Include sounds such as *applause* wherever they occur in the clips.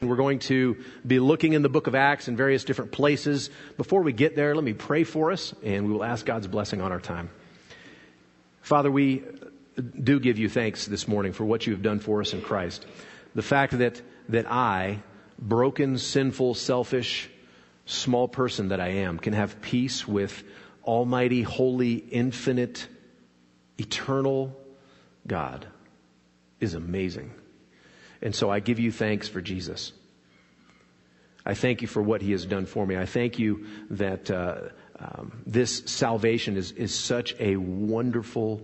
We're going to be looking in the book of Acts in various different places. Before we get there, let me pray for us and we will ask God's blessing on our time. Father, we do give you thanks this morning for what you have done for us in Christ. The fact that, that I, broken, sinful, selfish, small person that I am, can have peace with Almighty, holy, infinite, eternal God is amazing. And so I give you thanks for Jesus. I thank you for what he has done for me. I thank you that uh, um, this salvation is, is such a wonderful,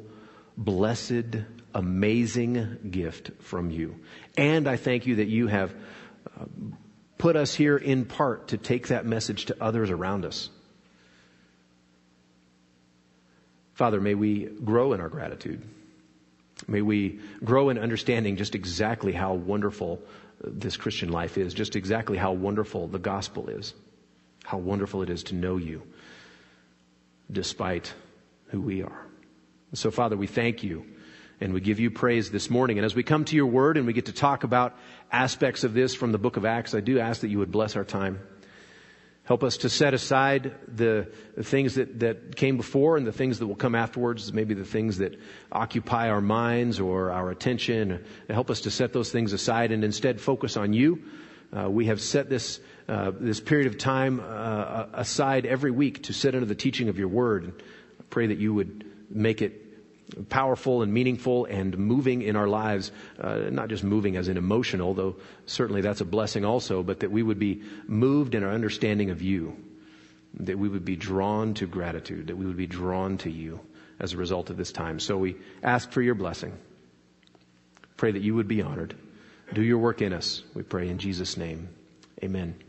blessed, amazing gift from you. And I thank you that you have uh, put us here in part to take that message to others around us. Father, may we grow in our gratitude. May we grow in understanding just exactly how wonderful this Christian life is, just exactly how wonderful the gospel is, how wonderful it is to know you despite who we are. So, Father, we thank you and we give you praise this morning. And as we come to your word and we get to talk about aspects of this from the book of Acts, I do ask that you would bless our time. Help us to set aside the, the, things that, that came before and the things that will come afterwards, maybe the things that occupy our minds or our attention. Help us to set those things aside and instead focus on you. Uh, we have set this, uh, this period of time uh, aside every week to sit under the teaching of your word. I pray that you would make it powerful and meaningful and moving in our lives, uh, not just moving as in emotional, though certainly that's a blessing also, but that we would be moved in our understanding of you, that we would be drawn to gratitude, that we would be drawn to you as a result of this time. So we ask for your blessing. Pray that you would be honored. Do your work in us, we pray in Jesus' name. Amen.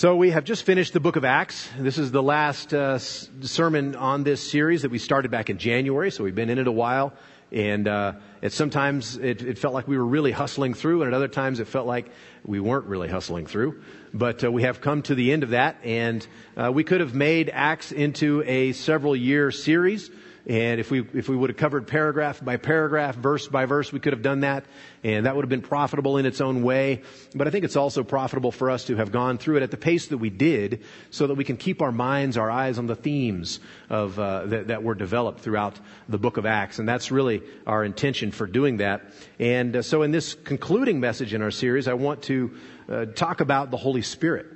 So we have just finished the book of Acts. This is the last uh, sermon on this series that we started back in January. So we've been in it a while, and uh, it sometimes it, it, felt like we were really hustling through, and at other times it felt like we weren't really hustling through. But uh, we have come to the end of that, and uh, we could have made Acts into a several year series. And if we, if we would have covered paragraph by paragraph, verse by verse, we could have done that. And that would have been profitable in its own way. But I think it's also profitable for us to have gone through it at the pace that we did so that we can keep our minds, our eyes on the themes of, uh, that, that were developed throughout the book of Acts. And that's really our intention for doing that. And uh, so in this concluding message in our series, I want to uh, talk about the Holy Spirit.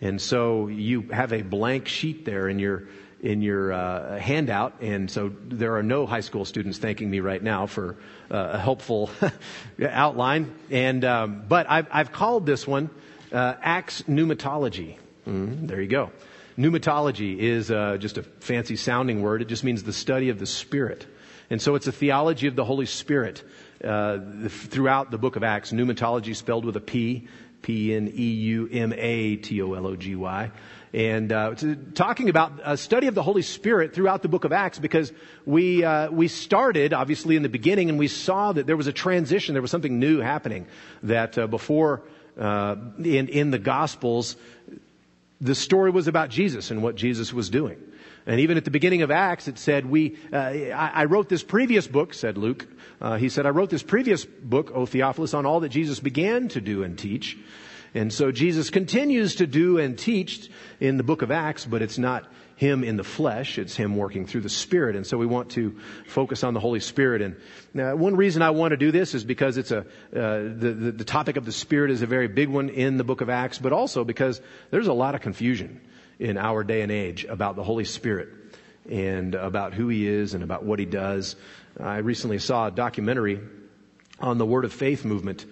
And so you have a blank sheet there in your in your uh, handout, and so there are no high school students thanking me right now for uh, a helpful *laughs* outline. And um, but I've, I've, called this one uh, Acts pneumatology. Mm, there you go. Pneumatology is uh, just a fancy sounding word. It just means the study of the Spirit, and so it's a theology of the Holy Spirit uh, throughout the book of Acts. Pneumatology spelled with a P. P N E U M A T O L O G Y and uh, talking about a study of the Holy Spirit throughout the book of Acts because we uh, we started obviously in the beginning and we saw that there was a transition, there was something new happening that uh, before uh, in in the Gospels the story was about Jesus and what Jesus was doing. And even at the beginning of Acts, it said, "We." Uh, I, I, wrote this previous book," said Luke. Uh, he said, "I wrote this previous book, O Theophilus, on all that Jesus began to do and teach." And so Jesus continues to do and teach in the book of Acts, but it's not him in the flesh, it's him working through the Spirit. And so we want to focus on the Holy Spirit. And uh, one reason I want to do this is because it's a, uh, the, the, the topic of the Spirit is a very big one in the book of Acts, but also because there's a lot of confusion in our day and age about the Holy Spirit and about who he is and about what he does. I recently saw a documentary on the Word of Faith movement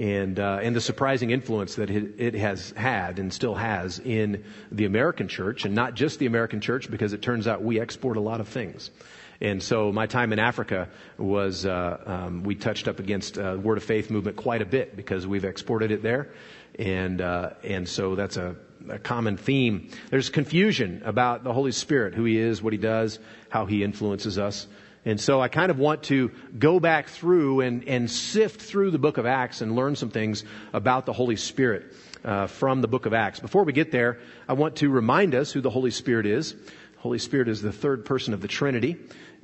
and uh, and the surprising influence that it, has had and still has in the American church, and not just the American church, because it turns out we export a lot of things. And so my time in Africa was uh, um, we touched up against uh, Word of Faith movement quite a bit because we've exported it there, and uh, and so that's a, a common theme. There's confusion about the Holy Spirit, who He is, what He does, how He influences us. And so I kind of want to go back through and, and sift through the book of Acts and learn some things about the Holy Spirit uh, from the book of Acts. Before we get there, I want to remind us who the Holy Spirit is. Holy Spirit is the third person of the Trinity.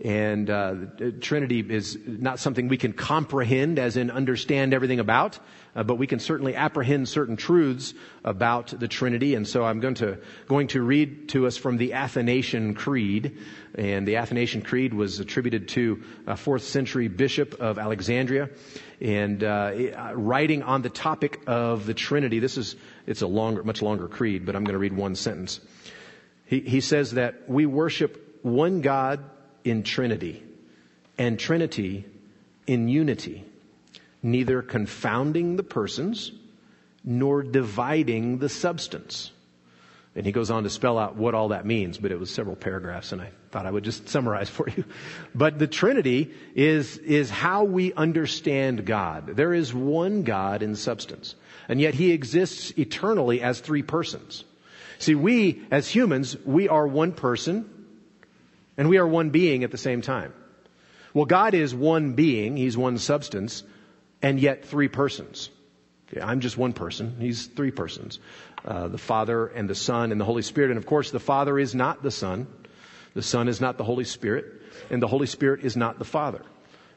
And uh, Trinity is not something we can comprehend, as in understand everything about. Uh, but we can certainly apprehend certain truths about the Trinity. And so I'm going to, going to read to us from the Athanasian Creed. And the Athanasian Creed was attributed to a fourth century bishop of Alexandria. And uh, writing on the topic of the Trinity, this is, it's a longer, much longer creed, but I'm going to read one sentence. He, he says that we worship one God in Trinity and Trinity in unity neither confounding the persons nor dividing the substance. And he goes on to spell out what all that means, but it was several paragraphs and I thought I would just summarize *laughs* for you. But the Trinity is, is how we understand God. There is one God in substance, and yet he exists eternally as three persons. See, we as humans, we are one person and we are one being at the same time. Well, God is one being, He's one substance, and yet three persons. Okay, I'm just one person. He's three persons. Uh, the Father and the Son and the Holy Spirit. And of course, the Father is not the Son. The Son is not the Holy Spirit. And the Holy Spirit is not the Father.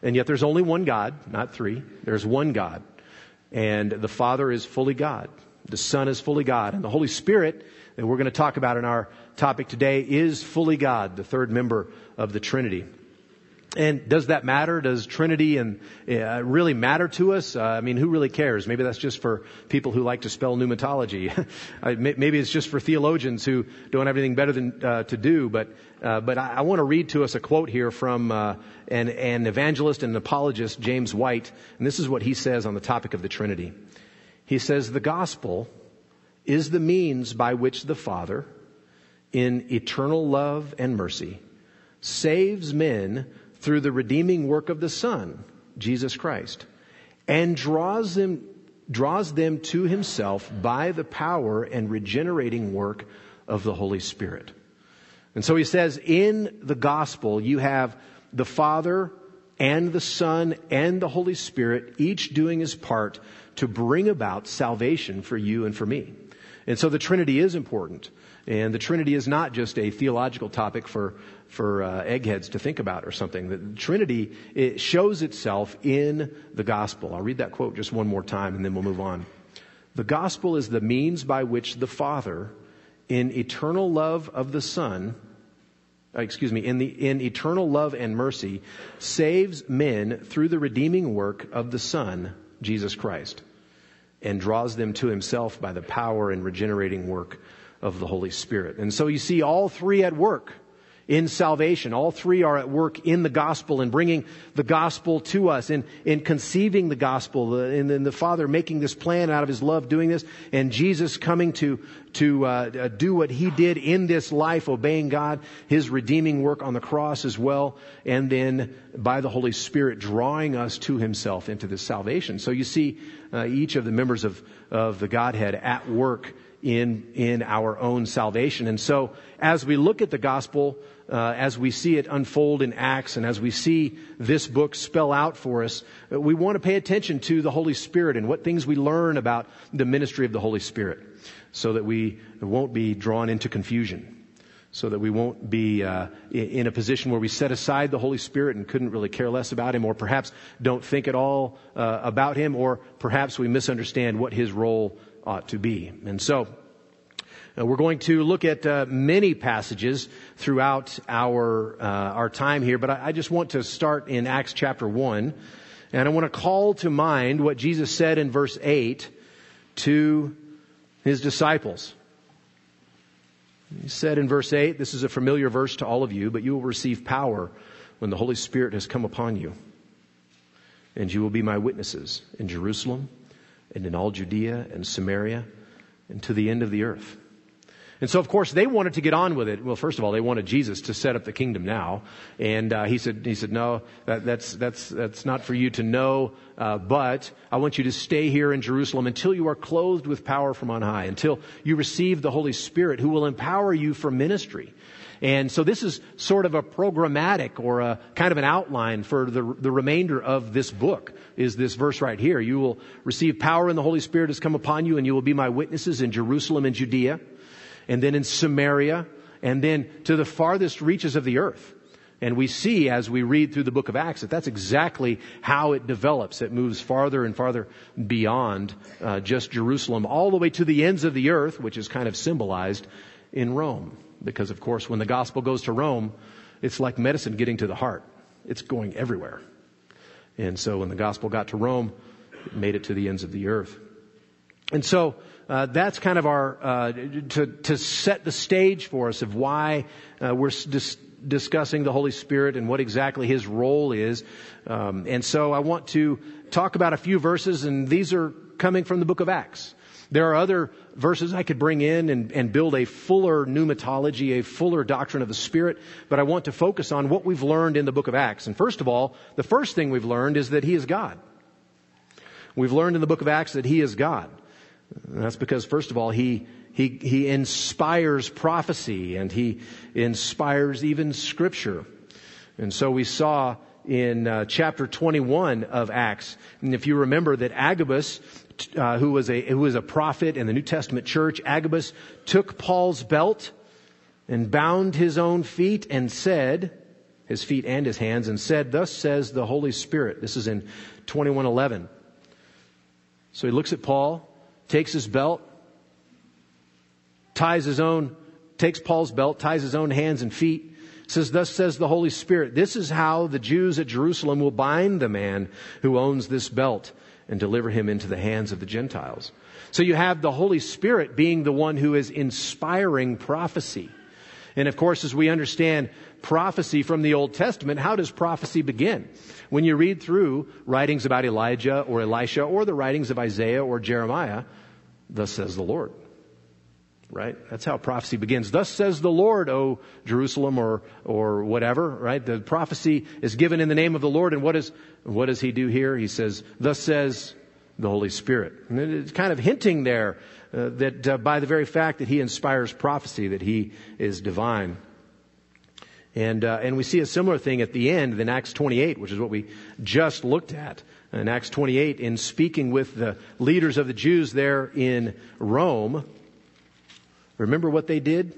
And yet there's only one God, not three. There's one God. And the Father is fully God. The Son is fully God. And the Holy Spirit, that we're going to talk about in our topic today, is fully God, the third member of the Trinity. And does that matter? Does Trinity and uh, really matter to us? Uh, I mean, who really cares? Maybe that's just for people who like to spell pneumatology. *laughs* Maybe it's just for theologians who don't have anything better than uh, to do. But uh, but I, I want to read to us a quote here from uh, an, an evangelist and an apologist, James White, and this is what he says on the topic of the Trinity. He says the gospel is the means by which the Father, in eternal love and mercy, saves men through the redeeming work of the Son, Jesus Christ, and draws them, draws them to himself by the power and regenerating work of the Holy Spirit. And so he says, in the gospel, you have the Father and the Son and the Holy Spirit, each doing his part to bring about salvation for you and for me. And so the Trinity is important. And the Trinity is not just a theological topic for, for uh, eggheads to think about or something. The Trinity it shows itself in the gospel. I'll read that quote just one more time and then we'll move on. The gospel is the means by which the Father, in eternal love of the Son, uh, excuse me, in the in eternal love and mercy, saves men through the redeeming work of the Son, Jesus Christ, and draws them to Himself by the power and regenerating work of the Holy Spirit. And so you see all three at work in salvation. All three are at work in the gospel and bringing the gospel to us, in, in conceiving the gospel, and then the Father making this plan out of His love, doing this, and Jesus coming to, to uh, uh, do what He did in this life, obeying God, His redeeming work on the cross as well, and then by the Holy Spirit drawing us to Himself into this salvation. So you see uh, each of the members of, of the Godhead at work in, in our own salvation. And so, as we look at the gospel, uh, as we see it unfold in Acts, and as we see this book spell out for us, uh, we want to pay attention to the Holy Spirit and what things we learn about the ministry of the Holy Spirit, so that we won't be drawn into confusion. So that we won't be uh, in a position where we set aside the Holy Spirit and couldn't really care less about Him, or perhaps don't think at all uh, about Him, or perhaps we misunderstand what His role ought to be. And so, uh, we're going to look at uh, many passages throughout our uh, our time here, but I, I, just want to start in Acts chapter one, and I want to call to mind what Jesus said in verse eight to his disciples. He said in verse eight, "This is a familiar verse to all of you, but you will receive power when the Holy Spirit has come upon you, and you will be my witnesses in Jerusalem." and in all Judea and Samaria and to the end of the earth. And so, of course, they wanted to get on with it. Well, first of all, they wanted Jesus to set up the kingdom now, and uh, he said, "He said, no, that, that's that's that's not for you to know, uh, but I want you to stay here in Jerusalem until you are clothed with power from on high, until you receive the Holy Spirit, who will empower you for ministry." And so this is sort of a programmatic or a kind of an outline for the, the remainder of this book is this verse right here. You will receive power and the Holy Spirit has come upon you and you will be my witnesses in Jerusalem and Judea and then in Samaria and then to the farthest reaches of the earth. And we see as we read through the book of Acts that that's exactly how it develops. It moves farther and farther beyond uh, just Jerusalem, all the way to the ends of the earth, which is kind of symbolized in Rome. Because, of course, when the gospel goes to Rome, it's like medicine getting to the heart. It's going everywhere. And so when the gospel got to Rome, it made it to the ends of the earth. And so uh, that's kind of our uh, to to set the stage for us of why uh, we're dis- discussing the Holy Spirit and what exactly His role is. Um, and so I want to talk about a few verses, and these are coming from the Book of Acts. There are other verses I could bring in and, and build a fuller pneumatology, a fuller doctrine of the Spirit, but I want to focus on what we've learned in the book of Acts. And first of all, the first thing we've learned is that He is God. We've learned in the book of Acts that He is God. And that's because, first of all, He he, he inspires prophecy and he inspires even scripture. And so we saw in uh, chapter 21 of Acts, and if you remember that Agabus, uh, who was a who was a prophet in the New Testament church, Agabus took Paul's belt and bound his own feet and said, his feet and his hands, and said, "Thus says the Holy Spirit." This is in 21:11. So he looks at Paul, takes his belt, ties his own, takes Paul's belt, ties his own hands and feet, says, Thus says the Holy Spirit, this is how the Jews at Jerusalem will bind the man who owns this belt and deliver him into the hands of the Gentiles. So you have the Holy Spirit being the one who is inspiring prophecy. And of course, as we understand prophecy from the Old Testament, how does prophecy begin? When you read through writings about Elijah or Elisha or the writings of Isaiah or Jeremiah, thus says the Lord right? That's how prophecy begins. Thus says the Lord, O Jerusalem, or, or whatever, right? The prophecy is given in the name of the Lord, and what, is, what does he do here? He says, Thus says the Holy Spirit. And it's kind of hinting there uh, that uh, by the very fact that he inspires prophecy, that he is divine. And, uh, and we see a similar thing at the end in Acts 28, which is what we just looked at. In Acts 28, in speaking with the leaders of the Jews there in Rome, Remember what they did?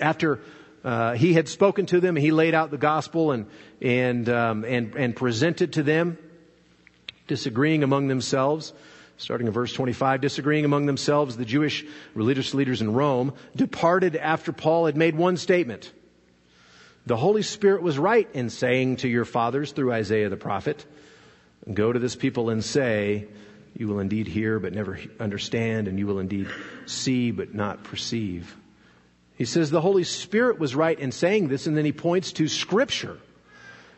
After uh, he had spoken to them, he laid out the gospel and, and, um, and, and presented to them, disagreeing among themselves. Starting in verse 25, disagreeing among themselves, the Jewish religious leaders in Rome departed after Paul had made one statement. The Holy Spirit was right in saying to your fathers through Isaiah the prophet, Go to this people and say, you will indeed hear, but never understand, and you will indeed see, but not perceive. He says the Holy Spirit was right in saying this, and then he points to Scripture.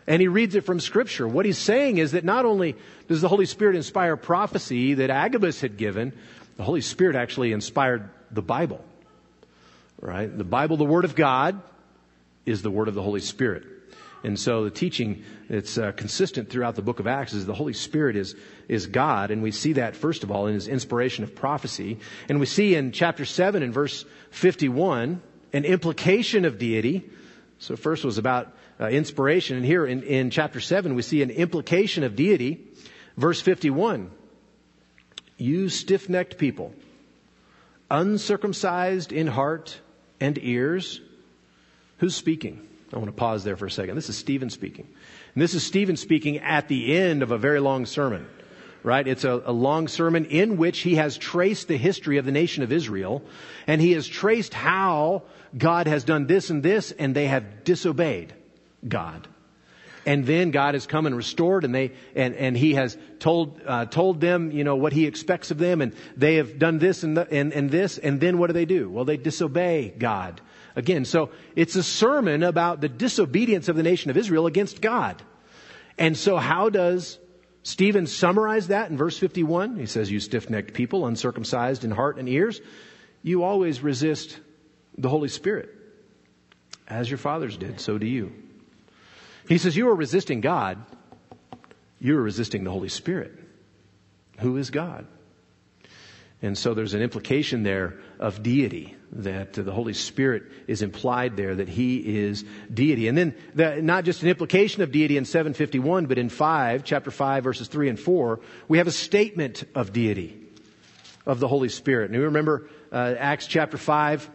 And he reads it from Scripture. What he's saying is that not only does the Holy Spirit inspire prophecy that Agabus had given, the Holy Spirit actually inspired the Bible. Right? The Bible, the Word of God, is the Word of the Holy Spirit. And so the teaching that's uh, consistent throughout the book of Acts is the Holy Spirit is, is God. And we see that, first of all, in his inspiration of prophecy. And we see in chapter 7 and verse 51 an implication of deity. So first was about uh, inspiration. And here in, in chapter 7, we see an implication of deity. Verse 51 You stiff necked people, uncircumcised in heart and ears, who's speaking? I want to pause there for a second. This is Stephen speaking. And this is Stephen speaking at the end of a very long sermon, right? It's a, a, long sermon in which he has traced the history of the nation of Israel, and he has traced how God has done this and this, and they have disobeyed God. And then God has come and restored, and they and, and He has told uh, told them, you know, what He expects of them, and they have done this and, the, and and this, and then what do they do? Well, they disobey God again. So it's a sermon about the disobedience of the nation of Israel against God. And so how does Stephen summarize that in verse 51? He says, You stiff necked people, uncircumcised in heart and ears, you always resist the Holy Spirit. As your fathers did, so do you. He says, You are resisting God, you are resisting the Holy Spirit. Who is God? And so there's an implication there of deity that the Holy Spirit is implied there, that He is deity. And then the, not just an implication of deity in 751, but in 5, chapter 5, verses 3 and 4, we have a statement of deity of the Holy Spirit. And you remember uh, Acts chapter 5,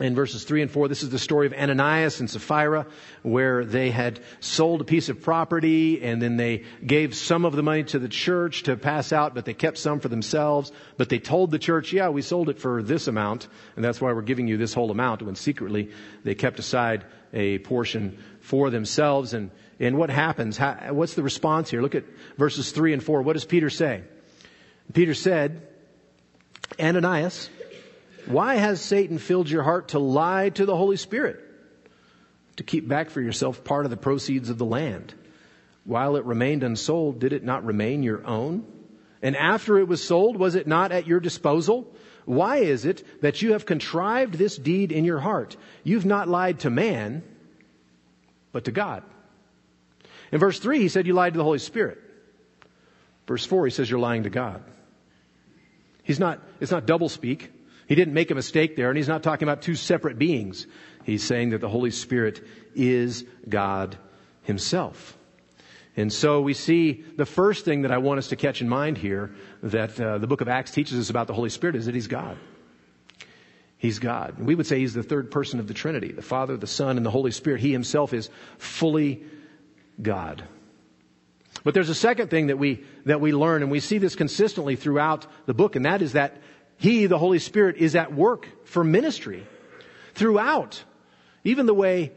in verses 3 and 4, this is the story of Ananias and Sapphira, where they had sold a piece of property and then they gave some of the money to the church to pass out, but they kept some for themselves. But they told the church, yeah, we sold it for this amount, and that's why we're giving you this whole amount, when secretly they kept aside a portion for themselves. And, and what happens? How, what's the response here? Look at verses 3 and 4. What does Peter say? Peter said, Ananias, why has Satan filled your heart to lie to the Holy Spirit? To keep back for yourself part of the proceeds of the land. While it remained unsold, did it not remain your own? And after it was sold, was it not at your disposal? Why is it that you have contrived this deed in your heart? You've not lied to man, but to God. In verse 3, he said you lied to the Holy Spirit. Verse 4, he says you're lying to God. He's not, it's not double speak. He didn't make a mistake there, and he's not talking about two separate beings. He's saying that the Holy Spirit is God Himself. And so we see the first thing that I want us to catch in mind here that uh, the book of Acts teaches us about the Holy Spirit is that He's God. He's God. We would say He's the third person of the Trinity the Father, the Son, and the Holy Spirit. He Himself is fully God. But there's a second thing that we, that we learn, and we see this consistently throughout the book, and that is that he, the Holy Spirit, is at work for ministry throughout. Even the way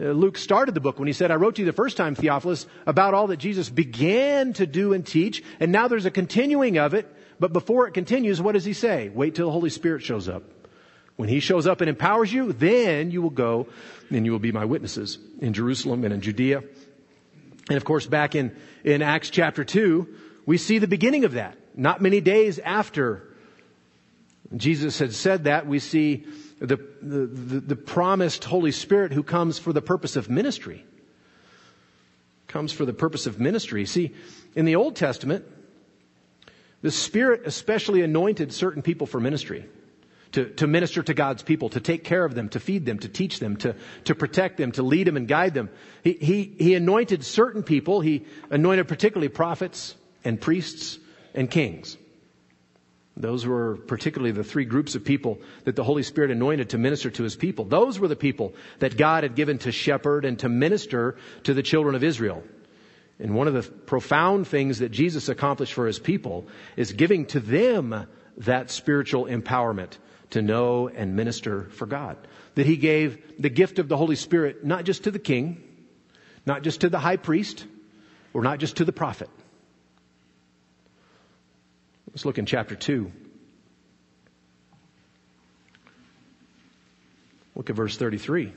uh, Luke started the book when he said, I wrote to you the first time, Theophilus, about all that Jesus began to do and teach, and now there's a continuing of it. But before it continues, what does he say? Wait till the Holy Spirit shows up. When he shows up and empowers you, then you will go and you will be my witnesses in Jerusalem and in Judea. And of course, back in, in Acts chapter 2, we see the beginning of that. Not many days after Jesus had said that, we see the, the, the, promised Holy Spirit who comes for the purpose of ministry. Comes for the purpose of ministry. See, in the Old Testament, the Spirit especially anointed certain people for ministry. To, to minister to God's people, to take care of them, to feed them, to teach them, to, to protect them, to lead them and guide them. He, he, he anointed certain people. He anointed particularly prophets and priests and kings. Those were particularly the three groups of people that the Holy Spirit anointed to minister to his people. Those were the people that God had given to shepherd and to minister to the children of Israel. And one of the profound things that Jesus accomplished for his people is giving to them that spiritual empowerment to know and minister for God. That he gave the gift of the Holy Spirit not just to the king, not just to the high priest, or not just to the prophet, Let's look in chapter 2. Look at verse 33.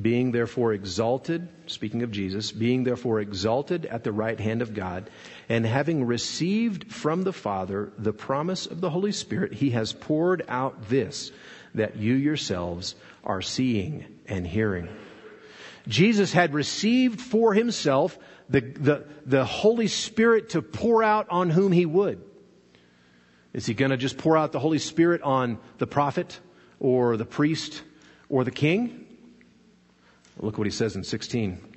Being therefore exalted, speaking of Jesus, being therefore exalted at the right hand of God, and having received from the Father the promise of the Holy Spirit, he has poured out this that you yourselves are seeing and hearing. Jesus had received for himself the, the, the Holy Spirit to pour out on whom he would. Is he going to just pour out the Holy Spirit on the prophet or the priest or the king? Look what he says in 16.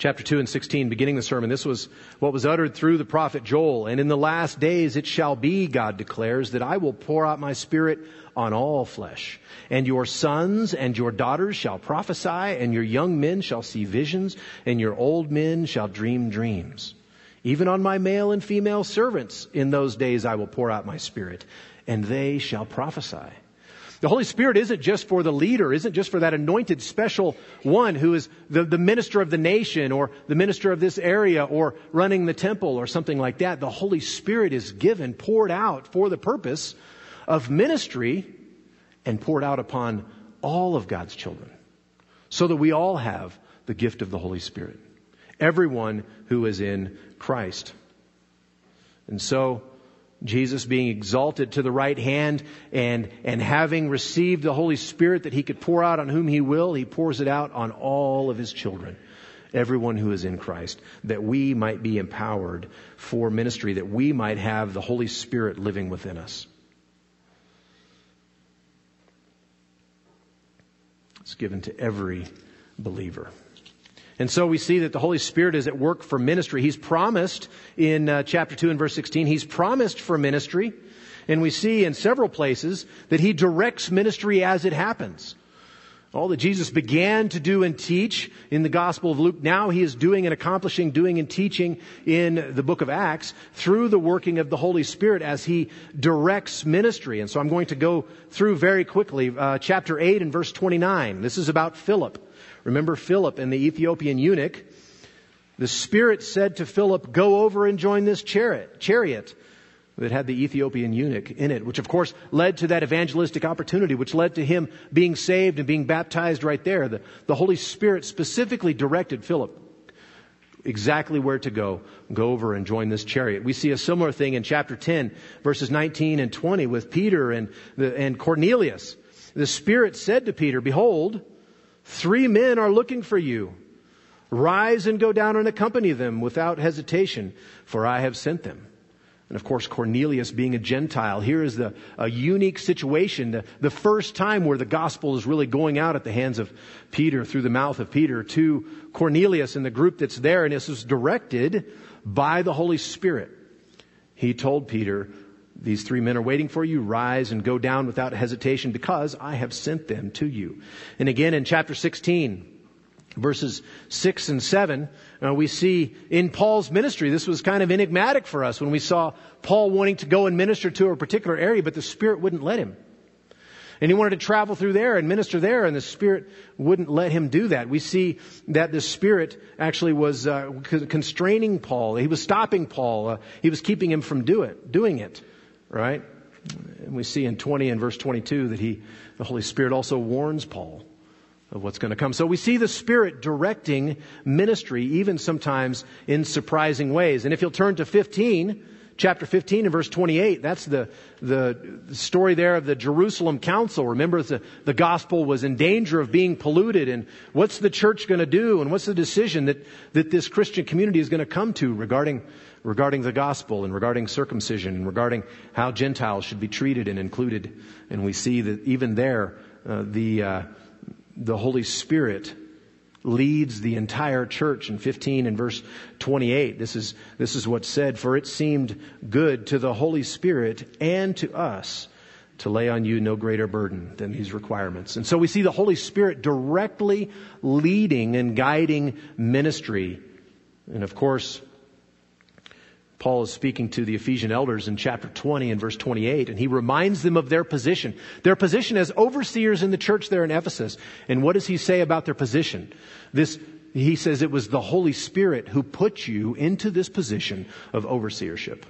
Chapter 2 and 16, beginning the sermon. This was what was uttered through the prophet Joel. And in the last days it shall be, God declares, that I will pour out my spirit on all flesh. And your sons and your daughters shall prophesy, and your young men shall see visions, and your old men shall dream dreams. Even on my male and female servants in those days I will pour out my spirit, and they shall prophesy. The Holy Spirit isn't just for the leader, isn't just for that anointed special one who is the, the minister of the nation or the minister of this area or running the temple or something like that. The Holy Spirit is given, poured out for the purpose of ministry and poured out upon all of God's children so that we all have the gift of the Holy Spirit. Everyone who is in Christ. And so, Jesus being exalted to the right hand and, and having received the Holy Spirit that he could pour out on whom he will, he pours it out on all of his children. Everyone who is in Christ, that we might be empowered for ministry, that we might have the Holy Spirit living within us. It's given to every believer. And so we see that the Holy Spirit is at work for ministry. He's promised in uh, chapter 2 and verse 16, He's promised for ministry. And we see in several places that he directs ministry as it happens. All that Jesus began to do and teach in the Gospel of Luke, now he is doing and accomplishing, doing and teaching in the book of Acts through the working of the Holy Spirit as he directs ministry. And so I'm going to go through very quickly uh, chapter 8 and verse 29. This is about Philip. Remember Philip and the Ethiopian eunuch. The Spirit said to Philip, Go over and join this chariot. that had the Ethiopian eunuch in it, which of course led to that evangelistic opportunity, which led to him being saved and being baptized right there. The, the Holy Spirit specifically directed Philip exactly where to go. Go over and join this chariot. We see a similar thing in chapter 10, verses 19 and 20 with Peter and, the, and Cornelius. The Spirit said to Peter, Behold, three men are looking for you. Rise and go down and accompany them without hesitation, for I have sent them. And of course, Cornelius being a Gentile, here is the, a unique situation, the, the first time where the gospel is really going out at the hands of Peter, through the mouth of Peter, to Cornelius and the group that's there, and this was directed by the Holy Spirit. He told Peter, these three men are waiting for you. Rise and go down without hesitation because I have sent them to you. And again in chapter 16, verses 6 and 7, uh, we see in Paul's ministry, this was kind of enigmatic for us when we saw Paul wanting to go and minister to a particular area, but the Spirit wouldn't let him. And he wanted to travel through there and minister there, and the Spirit wouldn't let him do that. We see that the Spirit actually was uh, constraining Paul. He was stopping Paul. Uh, he was keeping him from do it, doing it, right? And we see in 20 and verse 22 that he, the Holy Spirit also warns Paul of what's going to come. So we see the Spirit directing ministry, even sometimes in surprising ways. And if you'll turn to 15, chapter 15 and verse 28, that's the, the story there of the Jerusalem Council. Remember, the, the gospel was in danger of being polluted. And what's the church going to do? And what's the decision that, that this Christian community is going to come to regarding, regarding the gospel and regarding circumcision and regarding how Gentiles should be treated and included? And we see that even there, uh, the, uh, the Holy Spirit leads the entire church in 15 and verse 28. This is, this is what's said, for it seemed good to the Holy Spirit and to us to lay on you no greater burden than these requirements. And so we see the Holy Spirit directly leading and guiding ministry. And of course, Paul is speaking to the Ephesian elders in chapter 20 and verse 28, and he reminds them of their position. Their position as overseers in the church there in Ephesus. And what does he say about their position? This, he says it was the Holy Spirit who put you into this position of overseership.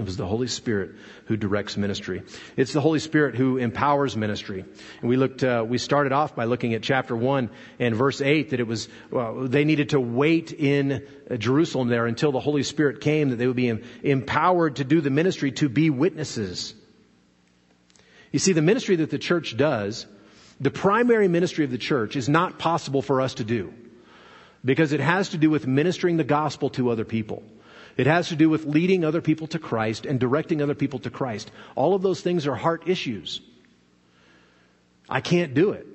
It was the Holy Spirit who directs ministry. It's the Holy Spirit who empowers ministry. And we looked, uh, we started off by looking at chapter one and verse eight that it was, well, they needed to wait in uh, Jerusalem there until the Holy Spirit came, that they would be empowered to do the ministry, to be witnesses. You see, the ministry that the church does, the primary ministry of the church is not possible for us to do because it has to do with ministering the gospel to other people. It has to do with leading other people to Christ and directing other people to Christ. All of those things are heart issues. I can't do it,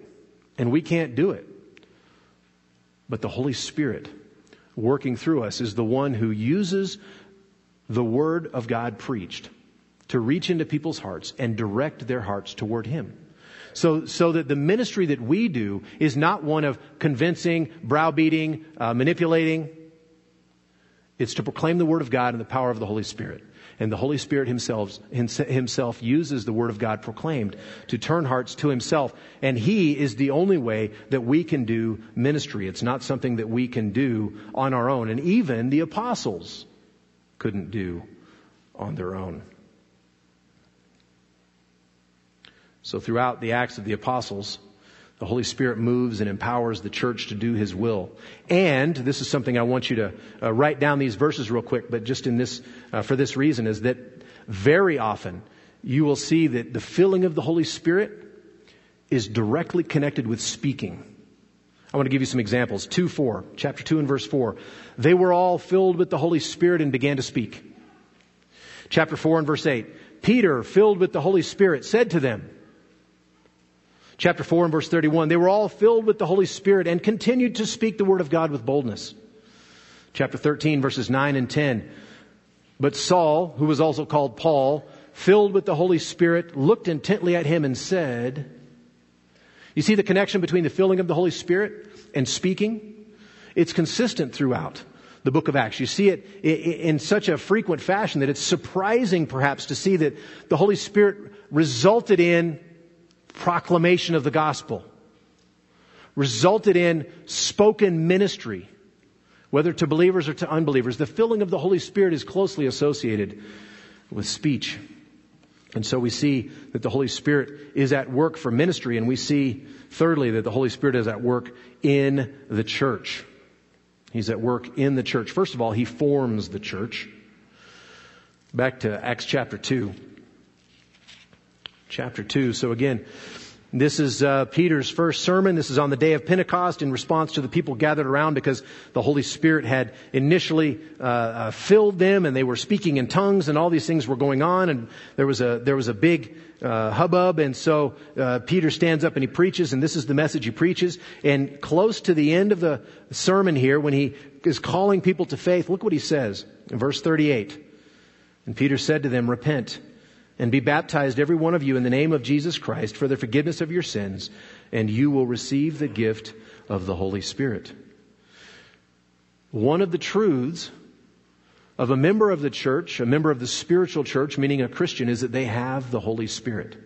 and we can't do it. But the Holy Spirit working through us is the one who uses the Word of God preached to reach into people's hearts and direct their hearts toward Him. So, so that the ministry that we do is not one of convincing, browbeating, uh, manipulating, it's to proclaim the Word of God and the power of the Holy Spirit. And the Holy Spirit himself, himself uses the Word of God proclaimed to turn hearts to Himself. And He is the only way that we can do ministry. It's not something that we can do on our own. And even the apostles couldn't do on their own. So throughout the Acts of the Apostles, the Holy Spirit moves and empowers the church to do His will. And this is something I want you to uh, write down these verses real quick, but just in this, uh, for this reason is that very often you will see that the filling of the Holy Spirit is directly connected with speaking. I want to give you some examples. 2 4, chapter 2 and verse 4. They were all filled with the Holy Spirit and began to speak. Chapter 4 and verse 8. Peter, filled with the Holy Spirit, said to them, Chapter 4 and verse 31. They were all filled with the Holy Spirit and continued to speak the word of God with boldness. Chapter 13 verses 9 and 10. But Saul, who was also called Paul, filled with the Holy Spirit, looked intently at him and said, You see the connection between the filling of the Holy Spirit and speaking? It's consistent throughout the book of Acts. You see it in such a frequent fashion that it's surprising perhaps to see that the Holy Spirit resulted in proclamation of the gospel, resulted in spoken ministry, whether to believers or to unbelievers. The filling of the Holy Spirit is closely associated with speech. And so we see that the Holy Spirit is at work for ministry, and we see, thirdly, that the Holy Spirit is at work in the church. He's at work in the church. First of all, he forms the church. Back to Acts chapter 2. Chapter 2. So again, this is uh, Peter's first sermon. This is on the day of Pentecost in response to the people gathered around because the Holy Spirit had initially uh, uh, filled them and they were speaking in tongues and all these things were going on and there was a there was a big uh, hubbub and so uh, Peter stands up and he preaches and this is the message he preaches and close to the end of the sermon here when he is calling people to faith, look what he says in verse 38. And Peter said to them, "Repent." And be baptized, every one of you, in the name of Jesus Christ for the forgiveness of your sins, and you will receive the gift of the Holy Spirit. One of the truths of a member of the church, a member of the spiritual church, meaning a Christian, is that they have the Holy Spirit.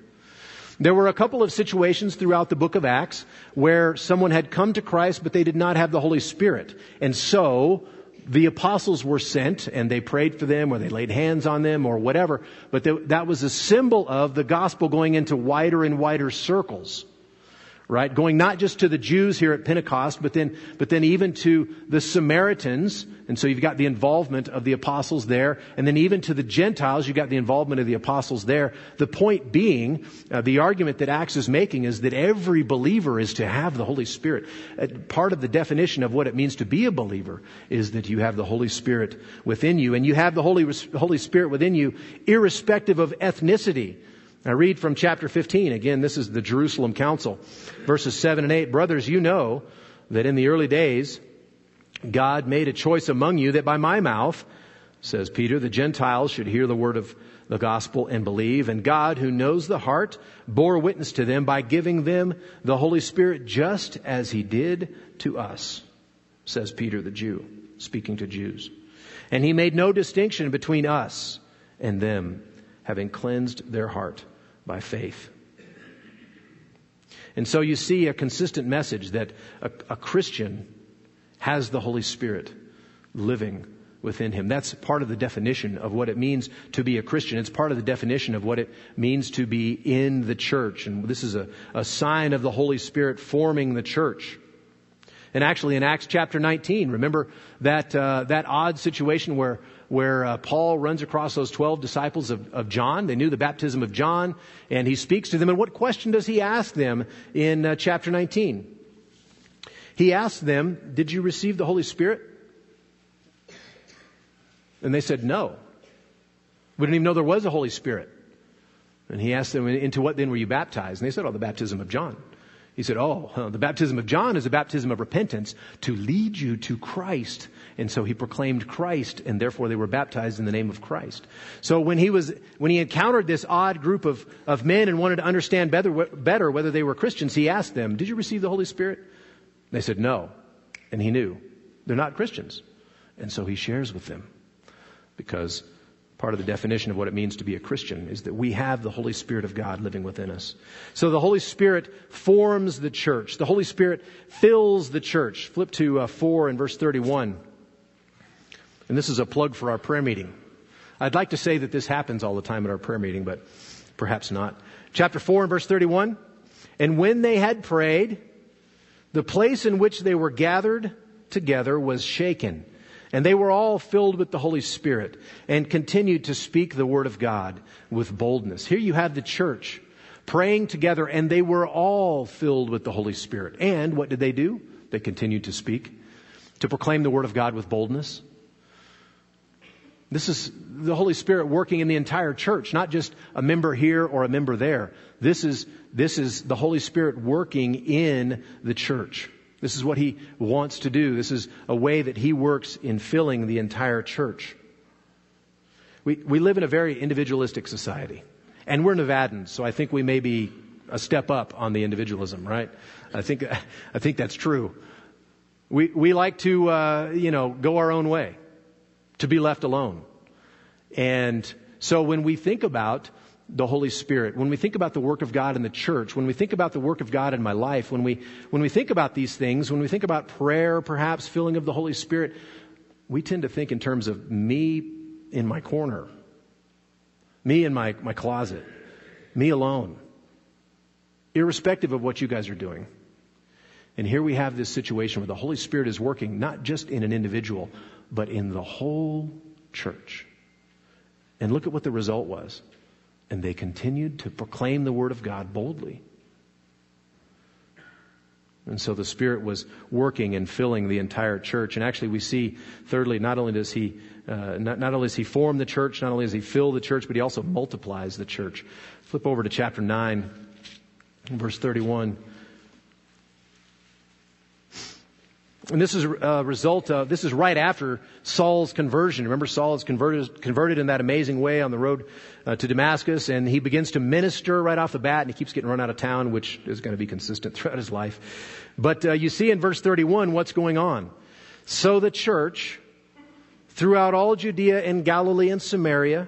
There were a couple of situations throughout the book of Acts where someone had come to Christ, but they did not have the Holy Spirit. And so, the apostles were sent and they prayed for them or they laid hands on them or whatever, but that was a symbol of the gospel going into wider and wider circles right? Going not just to the Jews here at Pentecost, but then, but then even to the Samaritans. And so you've got the involvement of the apostles there. And then even to the Gentiles, you've got the involvement of the apostles there. The point being, uh, the argument that Acts is making is that every believer is to have the Holy Spirit. Uh, part of the definition of what it means to be a believer is that you have the Holy Spirit within you. And you have the Holy, Holy Spirit within you irrespective of ethnicity. I read from chapter 15. Again, this is the Jerusalem Council. Verses 7 and 8. Brothers, you know that in the early days, God made a choice among you that by my mouth, says Peter, the Gentiles should hear the word of the gospel and believe. And God, who knows the heart, bore witness to them by giving them the Holy Spirit just as he did to us, says Peter the Jew, speaking to Jews. And he made no distinction between us and them, having cleansed their heart by faith. And so you see a consistent message that a, a, Christian has the Holy Spirit living within him. That's part of the definition of what it means to be a Christian. It's part of the definition of what it means to be in the church. And this is a, a sign of the Holy Spirit forming the church. And actually in Acts chapter 19, remember that, uh, that odd situation where where uh, Paul runs across those 12 disciples of, of, John. They knew the baptism of John, and he speaks to them. And what question does he ask them in uh, chapter 19? He asked them, Did you receive the Holy Spirit? And they said, No. We didn't even know there was a Holy Spirit. And he asked them, Into what then were you baptized? And they said, Oh, the baptism of John. He said, Oh, the baptism of John is a baptism of repentance to lead you to Christ. And so he proclaimed Christ, and therefore they were baptized in the name of Christ. So when he was, when he encountered this odd group of, of men and wanted to understand better, better whether they were Christians, he asked them, Did you receive the Holy Spirit? They said, No. And he knew. They're not Christians. And so he shares with them because part of the definition of what it means to be a Christian is that we have the Holy Spirit of God living within us. So the Holy Spirit forms the church. The Holy Spirit fills the church. Flip to uh, 4 and verse 31. And this is a plug for our prayer meeting. I'd like to say that this happens all the time at our prayer meeting, but perhaps not. Chapter 4 and verse 31. And when they had prayed, the place in which they were gathered together was shaken. And they were all filled with the Holy Spirit and continued to speak the word of God with boldness. Here you have the church praying together and they were all filled with the Holy Spirit. And what did they do? They continued to speak, to proclaim the word of God with boldness. This is the Holy Spirit working in the entire church, not just a member here or a member there. This is, this is the Holy Spirit working in the church. This is what He wants to do. This is a way that He works in filling the entire church. We, we live in a very individualistic society. And we're Nevadans, so I think we may be a step up on the individualism, right? I think, *laughs* I think that's true. We, we like to, uh, you know, go our own way, to be left alone. And so when we think about the Holy Spirit, when we think about the work of God in the church, when we think about the work of God in my life, when we, when we think about these things, when we think about prayer, perhaps filling of the Holy Spirit, we tend to think in terms of me in my corner, me in my, my closet, me alone, irrespective of what you guys are doing. And here we have this situation where the Holy Spirit is working not just in an individual, but in the whole church. And look at what the result was. And they continued to proclaim the word of God boldly. And so the Spirit was working and filling the entire church. And actually, we see, thirdly, not only does He, uh, not, not, only does He form the church, not only does He fill the church, but He also multiplies the church. Flip over to chapter 9, verse 31. And this is a result of, this is right after Saul's conversion. Remember, Saul is converted, converted in that amazing way on the road uh, to Damascus, and he begins to minister right off the bat, and he keeps getting run out of town, which is going to be consistent throughout his life. But uh, you see in verse 31 what's going on. So the church, throughout all Judea and Galilee and Samaria,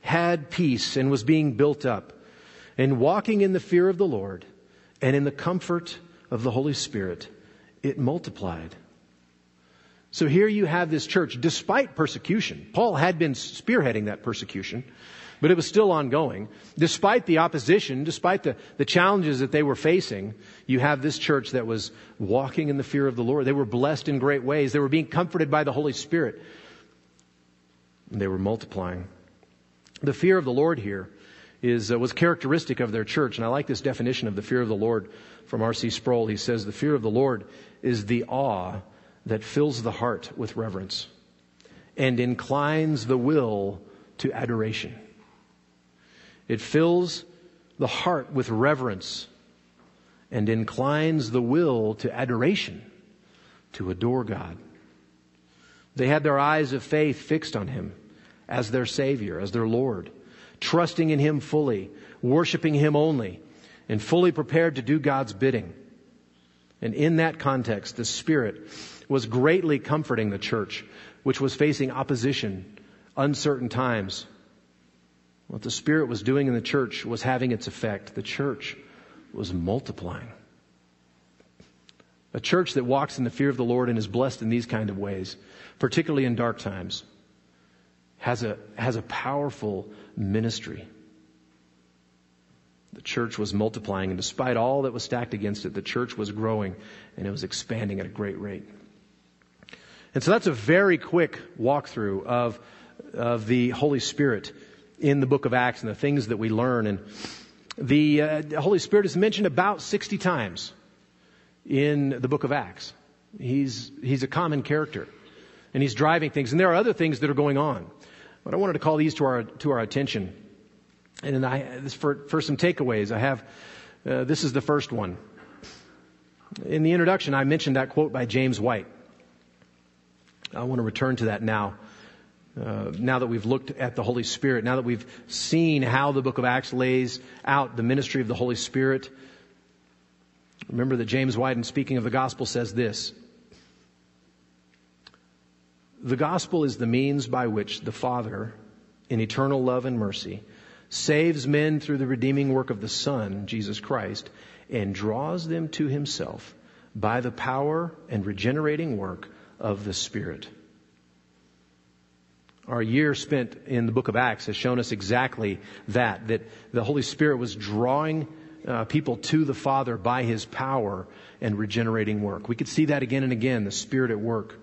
had peace and was being built up, and walking in the fear of the Lord, and in the comfort of the Holy Spirit it multiplied. So here you have this church, despite persecution. Paul had been spearheading that persecution, but it was still ongoing. Despite the opposition, despite the, the challenges that they were facing, you have this church that was walking in the fear of the Lord. They were blessed in great ways. They were being comforted by the Holy Spirit. And they were multiplying. The fear of the Lord here is, uh, was characteristic of their church. And I like this definition of the fear of the Lord from R.C. Sproul. He says, the fear of the Lord is the awe that fills the heart with reverence and inclines the will to adoration. It fills the heart with reverence and inclines the will to adoration, to adore God. They had their eyes of faith fixed on Him as their Savior, as their Lord, trusting in Him fully, worshiping Him only, and fully prepared to do God's bidding. And in that context, the Spirit was greatly comforting the church, which was facing opposition, uncertain times. What the Spirit was doing in the church was having its effect. The church was multiplying. A church that walks in the fear of the Lord and is blessed in these kind of ways, particularly in dark times, has a, has a powerful ministry. The church was multiplying, and despite all that was stacked against it, the church was growing and it was expanding at a great rate. And so that's a very quick walkthrough of, of the Holy Spirit in the book of Acts and the things that we learn. And the, uh, Holy Spirit is mentioned about 60 times in the book of Acts. He's, he's a common character and he's driving things. And there are other things that are going on. But I wanted to call these to our, to our attention. And I, this for, for some takeaways, I have, uh, this is the first one. In the introduction, I mentioned that quote by James White. I want to return to that now. Uh, now that we've looked at the Holy Spirit, now that we've seen how the book of Acts lays out the ministry of the Holy Spirit, remember that James White, in speaking of the gospel, says this The gospel is the means by which the Father, in eternal love and mercy, saves men through the redeeming work of the Son, Jesus Christ, and draws them to himself by the power and regenerating work of the Spirit. Our year spent in the book of Acts has shown us exactly that, that the Holy Spirit was drawing uh, people to the Father by His power and regenerating work. We could see that again and again, the Spirit at work.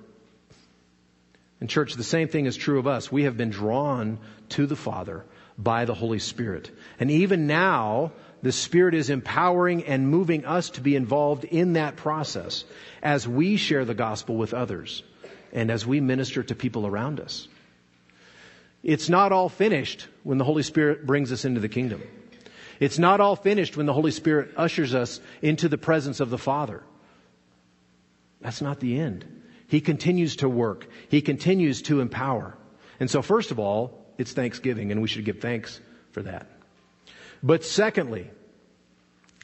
In church, the same thing is true of us. We have been drawn to the Father by the Holy Spirit. And even now, the Spirit is empowering and moving us to be involved in that process as we share the gospel with others and as we minister to people around us. It's not all finished when the Holy Spirit brings us into the kingdom. It's not all finished when the Holy Spirit ushers us into the presence of the Father. That's not the end. He continues to work. He continues to empower. And so first of all, It's Thanksgiving, and we should give thanks for that. But secondly,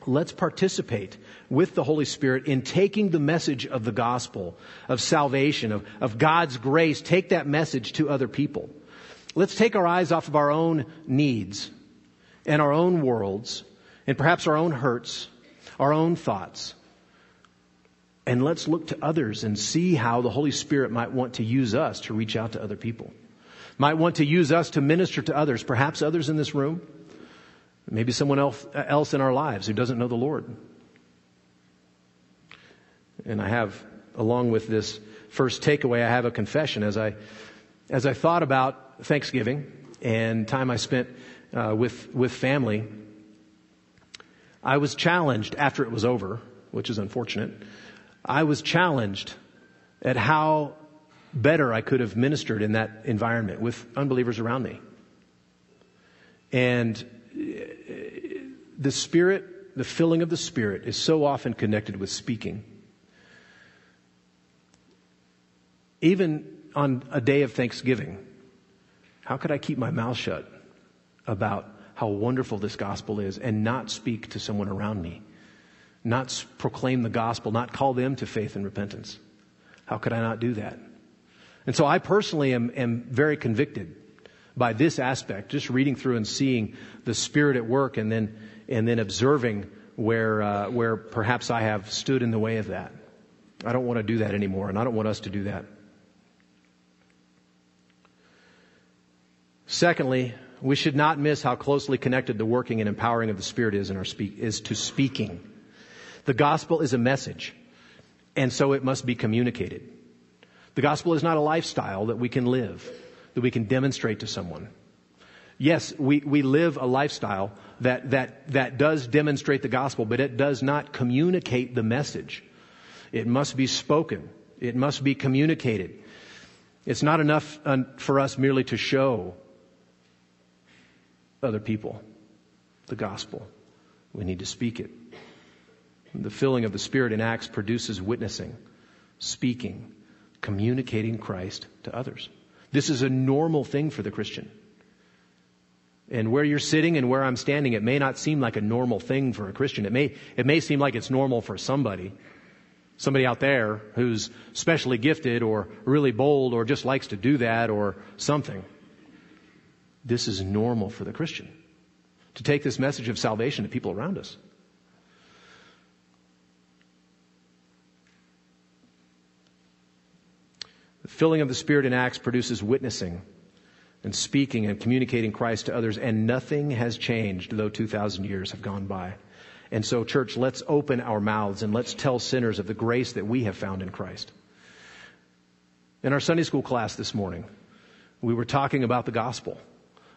let's participate with the Holy Spirit in taking the message of the gospel, of salvation, of, of God's grace, take that message to other people. Let's take our eyes off of our own needs and our own worlds and perhaps our own hurts, our own thoughts. And let's look to others and see how the Holy Spirit might want to use us to reach out to other people. Might want to use us to minister to others, perhaps others in this room, maybe someone else, else in our lives who doesn't know the Lord. And I have, along with this first takeaway, I have a confession as I, as I thought about Thanksgiving and time I spent uh, with, with family. I was challenged after it was over, which is unfortunate. I was challenged at how better I could have ministered in that environment with unbelievers around me. And uh, the Spirit, the filling of the Spirit, is so often connected with speaking. Even on a day of Thanksgiving, how could I keep my mouth shut about how wonderful this gospel is and not speak to someone around me? Not proclaim the gospel, not call them to faith and repentance? How could I not do that? And so I personally am, am very convicted by this aspect, just reading through and seeing the Spirit at work and then, and then observing where, uh, where perhaps I have stood in the way of that. I don't want to do that anymore, and I don't want us to do that. Secondly, we should not miss how closely connected the working and empowering of the Spirit is in our speak, is to speaking. The gospel is a message, and so it must be communicated. The gospel is not a lifestyle that we can live, that we can demonstrate to someone. Yes, we, we live a lifestyle that, that, that does demonstrate the gospel, but it does not communicate the message. It must be spoken. It must be communicated. It's not enough uh, for us merely to show other people the gospel. We need to speak it. The filling of the Spirit in Acts produces witnessing, speaking, communicating Christ to others. This is a normal thing for the Christian. And where you're sitting and where I'm standing, it may not seem like a normal thing for a Christian. It may, it may seem like it's normal for somebody. Somebody out there who's specially gifted or really bold or just likes to do that or something. This is normal for the Christian. To take this message of salvation to people around us. Filling of the Spirit in Acts produces witnessing and speaking and communicating Christ to others, and nothing has changed, though 2,000 years have gone by. And so, church, let's open our mouths and let's tell sinners of the grace that we have found in Christ. In our Sunday school class this morning, we were talking about the gospel.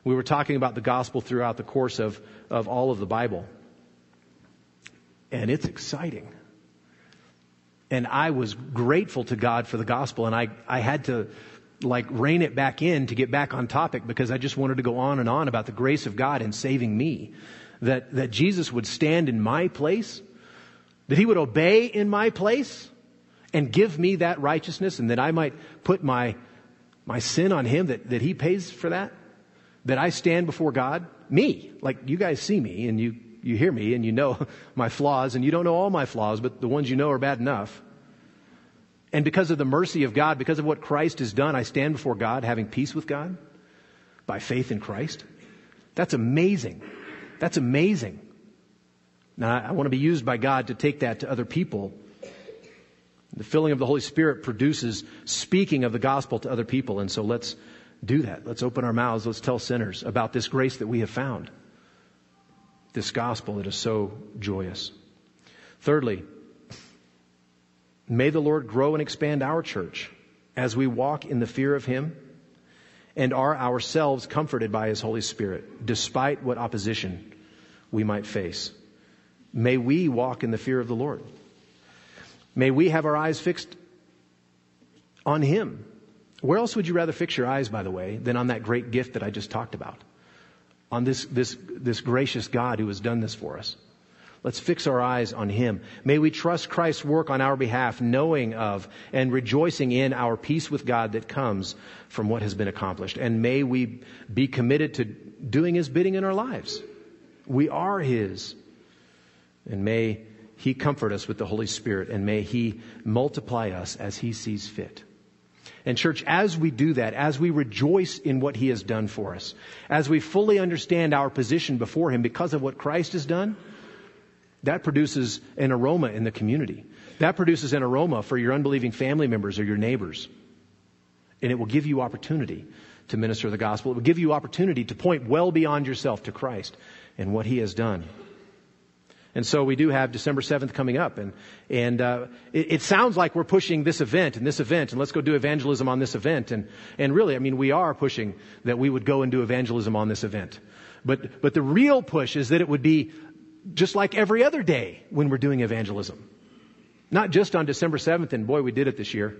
We were talking about the gospel throughout the course of, of all of the Bible. And it's exciting and I was grateful to God for the gospel and I, I had to like rein it back in to get back on topic because I just wanted to go on and on about the grace of God in saving me. That, that Jesus would stand in my place, that he would obey in my place and give me that righteousness and that I might put my, my sin on him, that, that he pays for that, that I stand before God, me, like you guys see me and you you hear me and you know *laughs* my flaws, and you don't know all my flaws, but the ones you know are bad enough. And because of the mercy of God, because of what Christ has done, I stand before God having peace with God by faith in Christ. That's amazing. That's amazing. Now, I want to be used by God to take that to other people. The filling of the Holy Spirit produces speaking of the gospel to other people. And so let's do that. Let's open our mouths. Let's tell sinners about this grace that we have found this gospel that is so joyous. Thirdly, may the Lord grow and expand our church as we walk in the fear of Him and are ourselves comforted by His Holy Spirit, despite what opposition we might face. May we walk in the fear of the Lord. May we have our eyes fixed on Him. Where else would you rather fix your eyes, by the way, than on that great gift that I just talked about? On this, this, this gracious God who has done this for us. Let's fix our eyes on Him. May we trust Christ's work on our behalf, knowing of and rejoicing in our peace with God that comes from what has been accomplished. And may we be committed to doing His bidding in our lives. We are His. And may He comfort us with the Holy Spirit, and may He multiply us as He sees fit. And church, as we do that, as we rejoice in what He has done for us, as we fully understand our position before Him because of what Christ has done, that produces an aroma in the community. That produces an aroma for your unbelieving family members or your neighbors. And it will give you opportunity to minister the gospel. It will give you opportunity to point well beyond yourself to Christ and what He has done. And so we do have December 7th coming up. And, and uh, it, it, sounds like we're pushing this event and this event, and let's go do evangelism on this event. And, and really, I mean, we are pushing that we would go and do evangelism on this event. But, but the real push is that it would be just like every other day when we're doing evangelism. Not just on December 7th, and boy, we did it this year.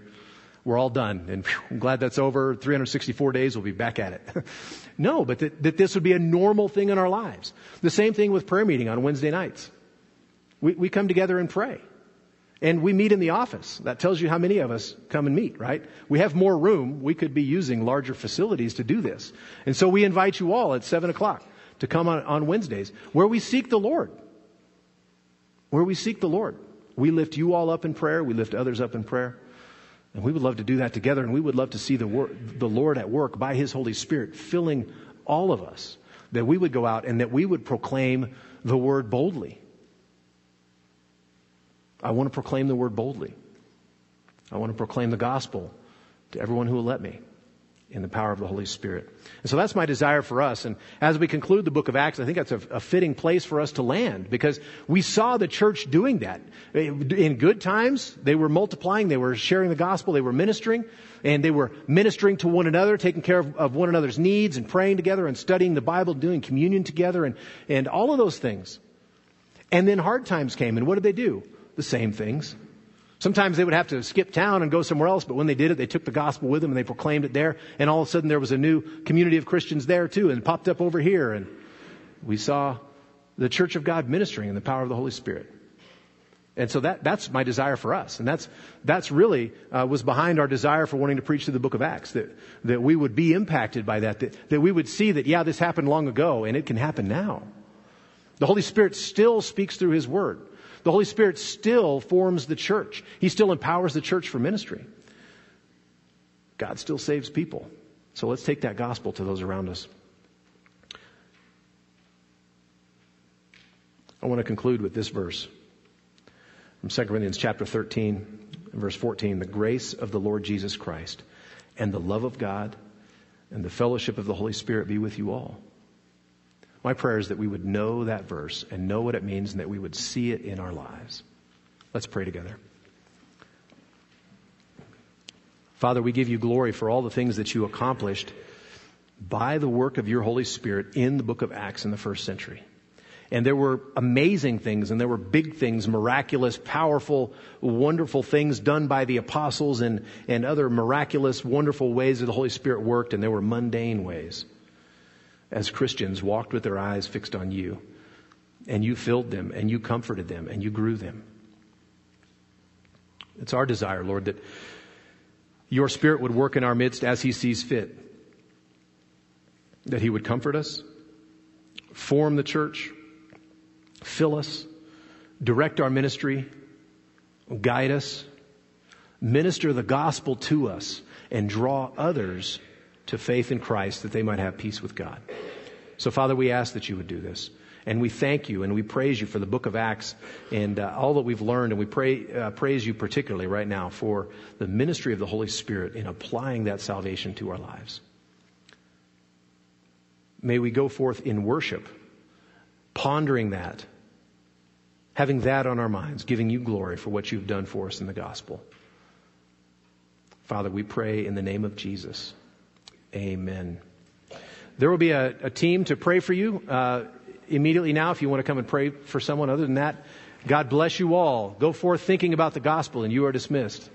We're all done, and whew, I'm glad that's over. 364 days, we'll be back at it. *laughs* no, but that, that, this would be a normal thing in our lives. The same thing with prayer meeting on Wednesday nights. We, we come together and pray. And we meet in the office. That tells you how many of us come and meet, right? We have more room. We could be using larger facilities to do this. And so we invite you all at 7 o'clock to come on, on Wednesdays, where we seek the Lord. Where we seek the Lord. We lift you all up in prayer. We lift others up in prayer. And we would love to do that together. And we would love to see the, wor- the Lord at work by His Holy Spirit filling all of us. That we would go out and that we would proclaim the word boldly. I want to proclaim the word boldly. I want to proclaim the gospel to everyone who will let me in the power of the Holy Spirit. And so that's my desire for us. And as we conclude the book of Acts, I think that's a, a, fitting place for us to land because we saw the church doing that. In good times, they were multiplying, they were sharing the gospel, they were ministering, and they were ministering to one another, taking care of, of one another's needs and praying together and studying the Bible, doing communion together and, and all of those things. And then hard times came, and what did they do? The same things. Sometimes they would have to skip town and go somewhere else, but when they did it, they took the gospel with them and they proclaimed it there. And all of a sudden there was a new community of Christians there too and popped up over here. And we saw the church of God ministering in the power of the Holy Spirit. And so that, that's my desire for us. And that's, that's really uh, was behind our desire for wanting to preach through the book of Acts, that, that we would be impacted by that, that, that we would see that, yeah, this happened long ago and it can happen now. The Holy Spirit still speaks through His Word. The Holy Spirit still forms the church. He still empowers the church for ministry. God still saves people. So let's take that gospel to those around us. I want to conclude with this verse from 2 Corinthians chapter 13 verse 14. The grace of the Lord Jesus Christ and the love of God and the fellowship of the Holy Spirit be with you all. My prayer is that we would know that verse and know what it means and that we would see it in our lives. Let's pray together. Father, we give you glory for all the things that you accomplished by the work of your Holy Spirit in the book of Acts in the first century. And there were amazing things and there were big things, miraculous, powerful, wonderful things done by the apostles and, and other miraculous, wonderful ways that the Holy Spirit worked, and there were mundane ways as Christians walked with their eyes fixed on you. And you filled them and you comforted them and you grew them. It's our desire, Lord, that your Spirit would work in our midst as He sees fit. That He would comfort us, form the church, fill us, direct our ministry, guide us, minister the gospel to us, and draw others to faith in Christ that they might have peace with God. So, Father, we ask that you would do this. And we thank you and we praise you for the book of Acts and uh, all that we've learned. And we pray, uh, praise you particularly right now for the ministry of the Holy Spirit in applying that salvation to our lives. May we go forth in worship, pondering that, having that on our minds, giving you glory for what you've done for us in the gospel. Father, we pray in the name of Jesus. Amen. There will be a, a team to pray for you uh, immediately now if you want to come and pray for someone. Other than that, God bless you all. Go forth thinking about the gospel, and you are dismissed.